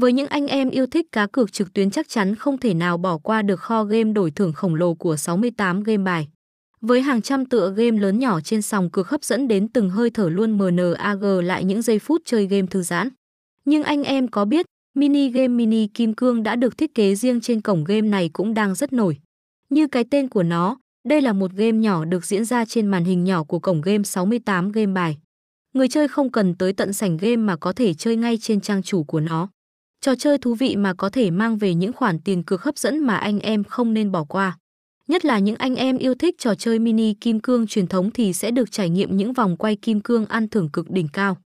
Với những anh em yêu thích cá cược trực tuyến chắc chắn không thể nào bỏ qua được kho game đổi thưởng khổng lồ của 68 game bài. Với hàng trăm tựa game lớn nhỏ trên sòng cược hấp dẫn đến từng hơi thở luôn MNAG lại những giây phút chơi game thư giãn. Nhưng anh em có biết, mini game mini kim cương đã được thiết kế riêng trên cổng game này cũng đang rất nổi. Như cái tên của nó, đây là một game nhỏ được diễn ra trên màn hình nhỏ của cổng game 68 game bài. Người chơi không cần tới tận sảnh game mà có thể chơi ngay trên trang chủ của nó. Trò chơi thú vị mà có thể mang về những khoản tiền cược hấp dẫn mà anh em không nên bỏ qua. Nhất là những anh em yêu thích trò chơi mini kim cương truyền thống thì sẽ được trải nghiệm những vòng quay kim cương ăn thưởng cực đỉnh cao.